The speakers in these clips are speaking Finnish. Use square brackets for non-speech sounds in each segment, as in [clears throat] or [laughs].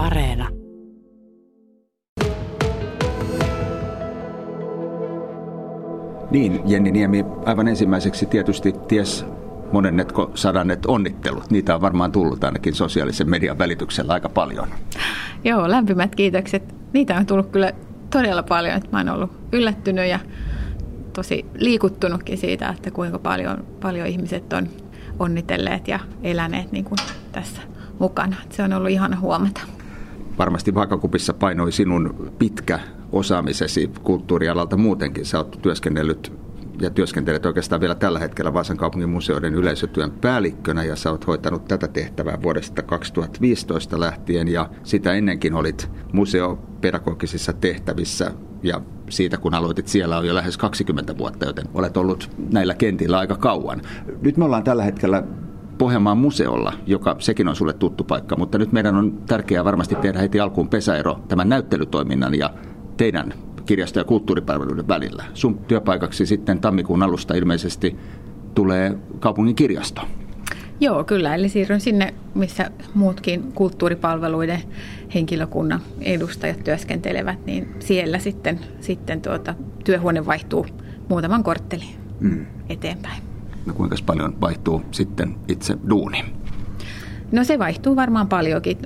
Areena. Niin, Jenni Niemi aivan ensimmäiseksi tietysti ties monennetko sadannet onnittelut. Niitä on varmaan tullut ainakin sosiaalisen median välityksellä aika paljon. Joo, lämpimät kiitokset. Niitä on tullut kyllä todella paljon, että mä oon ollut yllättynyt ja tosi liikuttunutkin siitä, että kuinka paljon, paljon ihmiset on onnitelleet ja eläneet niin kuin tässä mukana. Se on ollut ihana huomata. Varmasti vaakakupissa painoi sinun pitkä osaamisesi kulttuurialalta muutenkin. Sä oot työskennellyt ja työskentelet oikeastaan vielä tällä hetkellä Vaasan kaupungin museoiden yleisötyön päällikkönä ja sä oot hoitanut tätä tehtävää vuodesta 2015 lähtien ja sitä ennenkin olit museopedagogisissa tehtävissä ja siitä kun aloitit siellä on jo lähes 20 vuotta, joten olet ollut näillä kentillä aika kauan. Nyt me ollaan tällä hetkellä Pohjanmaan museolla, joka sekin on sulle tuttu paikka, mutta nyt meidän on tärkeää varmasti tehdä heti alkuun pesäero tämän näyttelytoiminnan ja teidän kirjasto- ja kulttuuripalveluiden välillä. Sun työpaikaksi sitten tammikuun alusta ilmeisesti tulee kaupungin kirjasto. Joo, kyllä. Eli siirryn sinne, missä muutkin kulttuuripalveluiden henkilökunnan edustajat työskentelevät, niin siellä sitten, sitten tuota, työhuone vaihtuu muutaman korttelin mm. eteenpäin. No kuinka paljon vaihtuu sitten itse duuni? No se vaihtuu varmaan paljonkin.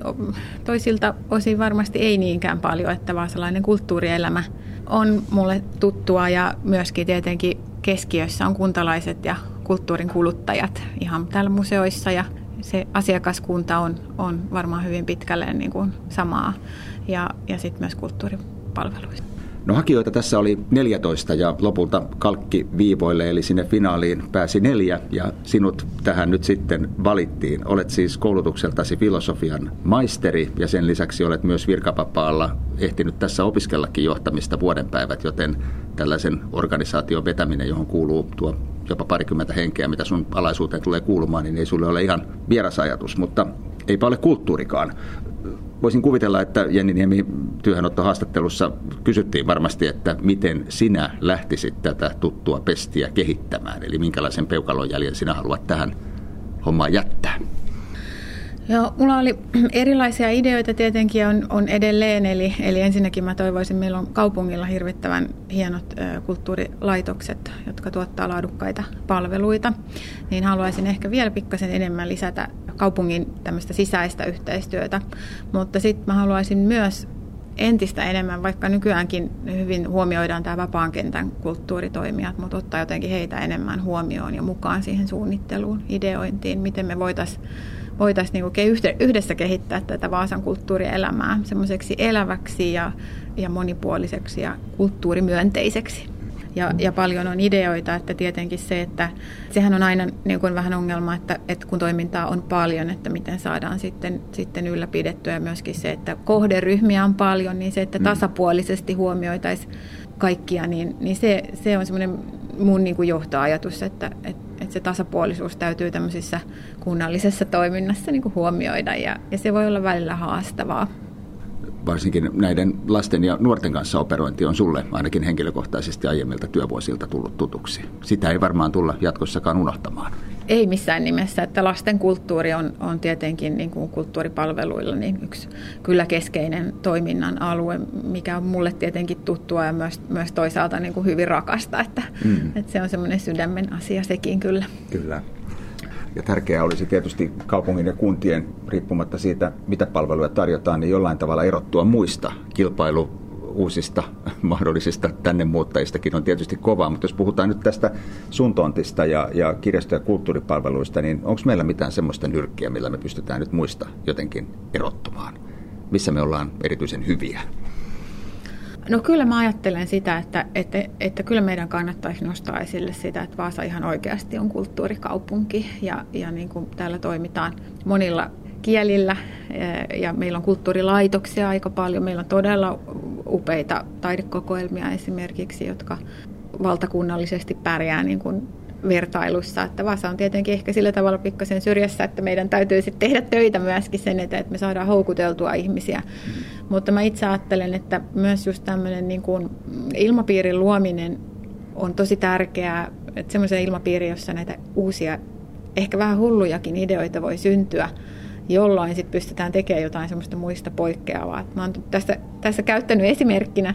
Toisilta osin varmasti ei niinkään paljon, että vaasalainen kulttuurielämä on mulle tuttua ja myöskin tietenkin keskiössä on kuntalaiset ja kulttuurin kuluttajat ihan täällä museoissa ja se asiakaskunta on, on varmaan hyvin pitkälle niin kuin samaa ja, ja sitten myös kulttuuripalveluista. No hakijoita tässä oli 14 ja lopulta kalkki viivoille, eli sinne finaaliin pääsi neljä ja sinut tähän nyt sitten valittiin. Olet siis koulutukseltasi filosofian maisteri ja sen lisäksi olet myös virkapapaalla ehtinyt tässä opiskellakin johtamista vuodenpäivät, joten tällaisen organisaation vetäminen, johon kuuluu tuo jopa parikymmentä henkeä, mitä sun alaisuuteen tulee kuulumaan, niin ei sulle ole ihan vieras ajatus, mutta eipä ole kulttuurikaan voisin kuvitella, että Jenni Niemi työhönottohaastattelussa kysyttiin varmasti, että miten sinä lähtisit tätä tuttua pestiä kehittämään. Eli minkälaisen peukalonjäljen sinä haluat tähän hommaan jättää. Joo, mulla oli [clears throat] erilaisia ideoita tietenkin on, on edelleen, eli, eli ensinnäkin mä toivoisin, meillä on kaupungilla hirvittävän hienot ö, kulttuurilaitokset, jotka tuottaa laadukkaita palveluita, niin haluaisin ehkä vielä pikkasen enemmän lisätä kaupungin tämmöistä sisäistä yhteistyötä, mutta sitten mä haluaisin myös entistä enemmän, vaikka nykyäänkin hyvin huomioidaan tämä vapaan kentän kulttuuritoimijat, mutta ottaa jotenkin heitä enemmän huomioon ja mukaan siihen suunnitteluun, ideointiin, miten me voitaisiin voitaisiin niinku yhdessä kehittää tätä Vaasan kulttuurielämää semmoiseksi eläväksi ja, ja monipuoliseksi ja kulttuurimyönteiseksi. Ja, ja paljon on ideoita, että tietenkin se, että sehän on aina niin kuin vähän ongelma, että, että kun toimintaa on paljon, että miten saadaan sitten, sitten ylläpidettyä ja myöskin se, että kohderyhmiä on paljon, niin se, että mm. tasapuolisesti huomioitaisiin kaikkia, niin, niin se, se on semmoinen mun niin kuin johtoajatus, että, että, että se tasapuolisuus täytyy tämmöisissä kunnallisessa toiminnassa niin kuin huomioida ja, ja se voi olla välillä haastavaa. Varsinkin näiden lasten ja nuorten kanssa operointi on sulle ainakin henkilökohtaisesti aiemmilta työvuosilta tullut tutuksi. Sitä ei varmaan tulla jatkossakaan unohtamaan. Ei missään nimessä, että lasten kulttuuri on, on tietenkin niin kuin kulttuuripalveluilla niin yksi kyllä keskeinen toiminnan alue, mikä on mulle tietenkin tuttua ja myös, myös toisaalta niin kuin hyvin rakasta, että, mm. että se on semmoinen sydämen asia sekin kyllä. Kyllä. Ja tärkeää olisi tietysti kaupungin ja kuntien, riippumatta siitä, mitä palveluja tarjotaan, niin jollain tavalla erottua muista kilpailu uusista [laughs] mahdollisista tänne muuttajistakin on tietysti kova, mutta jos puhutaan nyt tästä suntontista ja, ja kirjasto- ja kulttuuripalveluista, niin onko meillä mitään semmoista nyrkkiä, millä me pystytään nyt muista jotenkin erottumaan? Missä me ollaan erityisen hyviä? No kyllä mä ajattelen sitä, että, että, että kyllä meidän kannattaisi nostaa esille sitä, että Vaasa ihan oikeasti on kulttuurikaupunki ja, ja niin kuin täällä toimitaan monilla kielillä ja meillä on kulttuurilaitoksia aika paljon. Meillä on todella upeita taidekokoelmia esimerkiksi, jotka valtakunnallisesti pärjää niin kuin vertailussa. Että Vaasa on tietenkin ehkä sillä tavalla pikkasen syrjässä, että meidän täytyy sitten tehdä töitä myöskin sen eteen, että me saadaan houkuteltua ihmisiä. Mm. Mutta mä itse ajattelen, että myös just tämmöinen niin kuin ilmapiirin luominen on tosi tärkeää, että semmoisen ilmapiiri, jossa näitä uusia, ehkä vähän hullujakin ideoita voi syntyä, jolloin sitten pystytään tekemään jotain semmoista muista poikkeavaa. Mä oon tässä, tässä käyttänyt esimerkkinä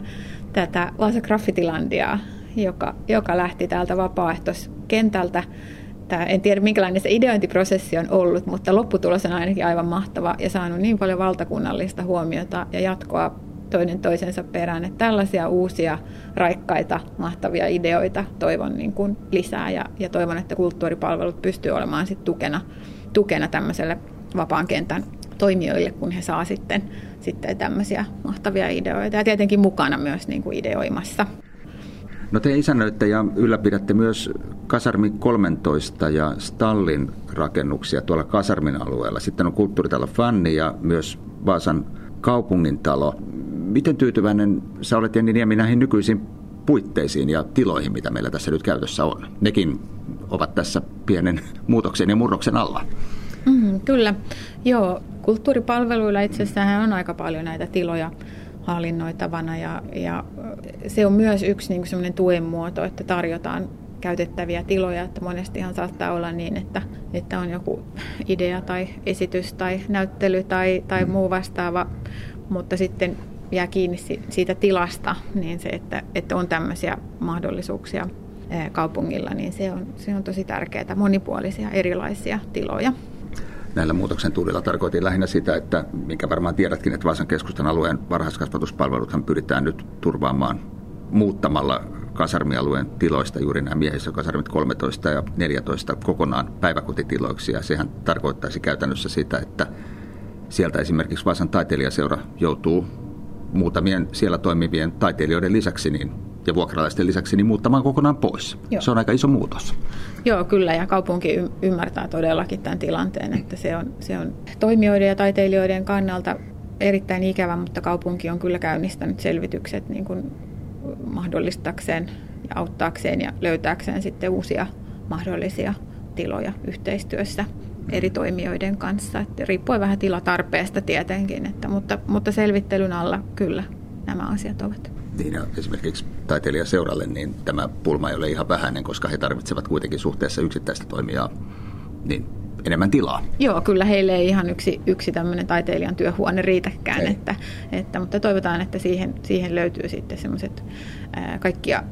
tätä Vaasa Graffitilandiaa, joka, joka lähti täältä vapaaehtoiskentältä. Tämä, en tiedä, minkälainen se ideointiprosessi on ollut, mutta lopputulos on ainakin aivan mahtava ja saanut niin paljon valtakunnallista huomiota ja jatkoa toinen toisensa perään. Että tällaisia uusia, raikkaita, mahtavia ideoita toivon niin kuin lisää ja, ja toivon, että kulttuuripalvelut pystyy olemaan sit tukena, tukena tämmöiselle vapaan kentän toimijoille, kun he saa sitten, sitten tämmöisiä mahtavia ideoita ja tietenkin mukana myös niin kuin ideoimassa. No te isännöitte ja ylläpidätte myös Kasarmi 13 ja Stallin rakennuksia tuolla Kasarmin alueella. Sitten on kulttuuritalo Fanni ja myös Vaasan kaupungintalo. Miten tyytyväinen sä olet Jenni Niemi näihin nykyisiin puitteisiin ja tiloihin, mitä meillä tässä nyt käytössä on? Nekin ovat tässä pienen [laughs] muutoksen ja murroksen alla. Mm, kyllä. Joo, kulttuuripalveluilla itse asiassa on aika paljon näitä tiloja hallinnoitavana ja, ja se on myös yksi niin kuin tuen muoto, että tarjotaan käytettäviä tiloja, että monestihan saattaa olla niin, että, että on joku idea tai esitys tai näyttely tai, tai muu vastaava, mutta sitten jää kiinni siitä tilasta, niin se, että, että on tämmöisiä mahdollisuuksia kaupungilla, niin se on, se on tosi tärkeää, monipuolisia erilaisia tiloja näillä muutoksen tuulilla tarkoitin lähinnä sitä, että minkä varmaan tiedätkin, että Vaasan keskustan alueen varhaiskasvatuspalveluthan pyritään nyt turvaamaan muuttamalla kasarmialueen tiloista juuri nämä miehistökasarmit 13 ja 14 kokonaan päiväkotitiloiksi. Ja sehän tarkoittaisi käytännössä sitä, että sieltä esimerkiksi Vaasan taiteilijaseura joutuu muutamien siellä toimivien taiteilijoiden lisäksi niin ja vuokralaisten lisäksi niin muuttamaan kokonaan pois. Joo. Se on aika iso muutos. Joo, kyllä, ja kaupunki ymmärtää todellakin tämän tilanteen, että se on, se on toimijoiden ja taiteilijoiden kannalta erittäin ikävä, mutta kaupunki on kyllä käynnistänyt selvitykset niin kuin mahdollistakseen ja auttaakseen ja löytääkseen sitten uusia mahdollisia tiloja yhteistyössä eri toimijoiden kanssa. Että riippuen vähän tilatarpeesta tietenkin, että, mutta, mutta selvittelyn alla kyllä nämä asiat ovat niin esimerkiksi taiteilijaseuralle, niin tämä pulma ei ole ihan vähäinen, koska he tarvitsevat kuitenkin suhteessa yksittäistä toimijaa niin enemmän tilaa. Joo, kyllä heille ei ihan yksi, yksi tämmöinen taiteilijan työhuone riitäkään, että, että, mutta toivotaan, että siihen, siihen löytyy sitten semmoiset kaikkia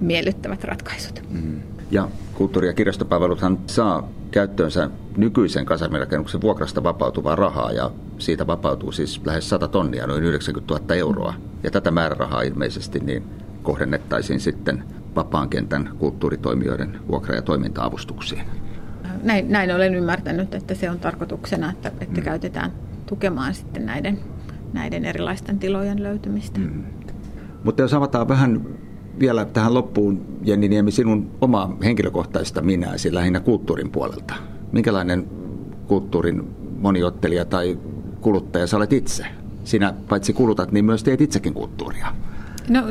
miellyttävät ratkaisut. Mm. Ja kulttuuri- ja kirjastopalveluthan saa käyttöönsä nykyisen kasarmirakennuksen vuokrasta vapautuvaa rahaa ja siitä vapautuu siis lähes 100 tonnia, noin 90 000 euroa. Ja tätä määrärahaa ilmeisesti niin kohdennettaisiin sitten vapaan kentän kulttuuritoimijoiden vuokra- ja toiminta-avustuksiin. Näin, näin olen ymmärtänyt, että se on tarkoituksena, että, että mm. käytetään tukemaan sitten näiden, näiden erilaisten tilojen löytymistä. Mm. Mutta jos avataan vähän vielä tähän loppuun, Jenni Niemi, sinun omaa henkilökohtaista minäsi lähinnä kulttuurin puolelta. Minkälainen kulttuurin moniottelija tai kuluttaja sä olet itse? Sinä paitsi kulutat, niin myös teet itsekin kulttuuria. No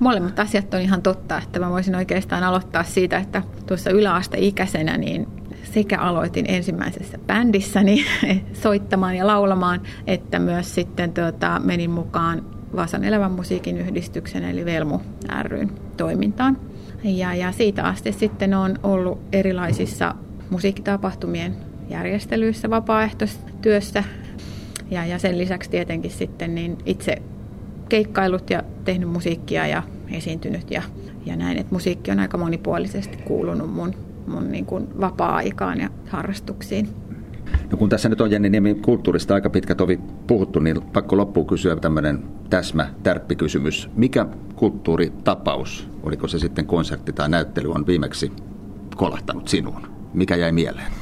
molemmat asiat on ihan totta, että mä voisin oikeastaan aloittaa siitä, että tuossa yläasteikäisenä niin sekä aloitin ensimmäisessä bändissäni [laughs] soittamaan ja laulamaan, että myös sitten tuota, menin mukaan Vaasan elävän musiikin yhdistyksen eli Velmu ryn toimintaan. Ja, ja siitä asti sitten on ollut erilaisissa musiikkitapahtumien järjestelyissä vapaaehtoistyössä. Ja, ja sen lisäksi tietenkin sitten niin itse keikkailut ja tehnyt musiikkia ja esiintynyt ja, ja näin, että musiikki on aika monipuolisesti kuulunut mun, mun niin kuin vapaa-aikaan ja harrastuksiin. No kun tässä nyt on Jenni Niemi kulttuurista aika pitkä tovi puhuttu, niin pakko loppuun kysyä tämmöinen täsmä tärppikysymys. Mikä kulttuuritapaus, oliko se sitten konsertti tai näyttely, on viimeksi kolahtanut sinuun? Mikä jäi mieleen?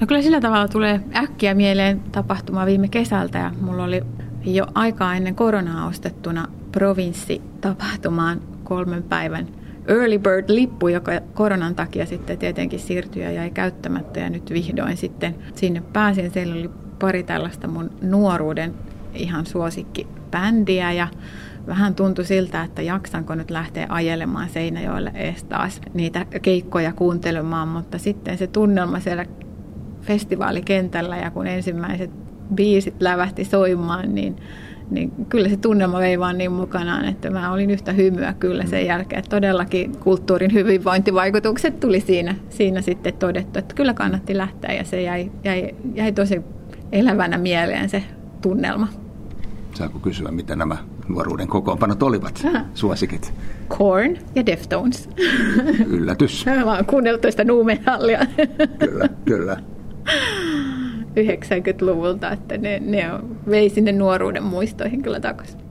No kyllä sillä tavalla tulee äkkiä mieleen tapahtuma viime kesältä ja mulla oli jo aikaa ennen koronaa ostettuna provinssitapahtumaan kolmen päivän early bird-lippu, joka koronan takia sitten tietenkin siirtyi ja jäi käyttämättä ja nyt vihdoin sitten sinne pääsin. Siellä oli pari tällaista mun nuoruuden ihan suosikkibändiä ja vähän tuntui siltä, että jaksanko nyt lähteä ajelemaan Seinäjoelle ees taas niitä keikkoja kuuntelemaan, mutta sitten se tunnelma siellä festivaalikentällä ja kun ensimmäiset biisit lävähti soimaan, niin niin kyllä se tunnelma vei vaan niin mukanaan, että mä olin yhtä hymyä kyllä sen jälkeen. Että todellakin kulttuurin hyvinvointivaikutukset tuli siinä, siinä sitten todettu, että kyllä kannatti lähteä ja se jäi, jäi, jäi tosi elävänä mieleen se tunnelma. Saako kysyä, mitä nämä nuoruuden kokoonpanot olivat, suosikit? Korn ja Deftones. Yllätys. Mä oon kuunnellut tuosta Nuumenhallia. kyllä, kyllä. 90-luvulta, että ne, ne vei sinne nuoruuden muistoihin kyllä takaisin.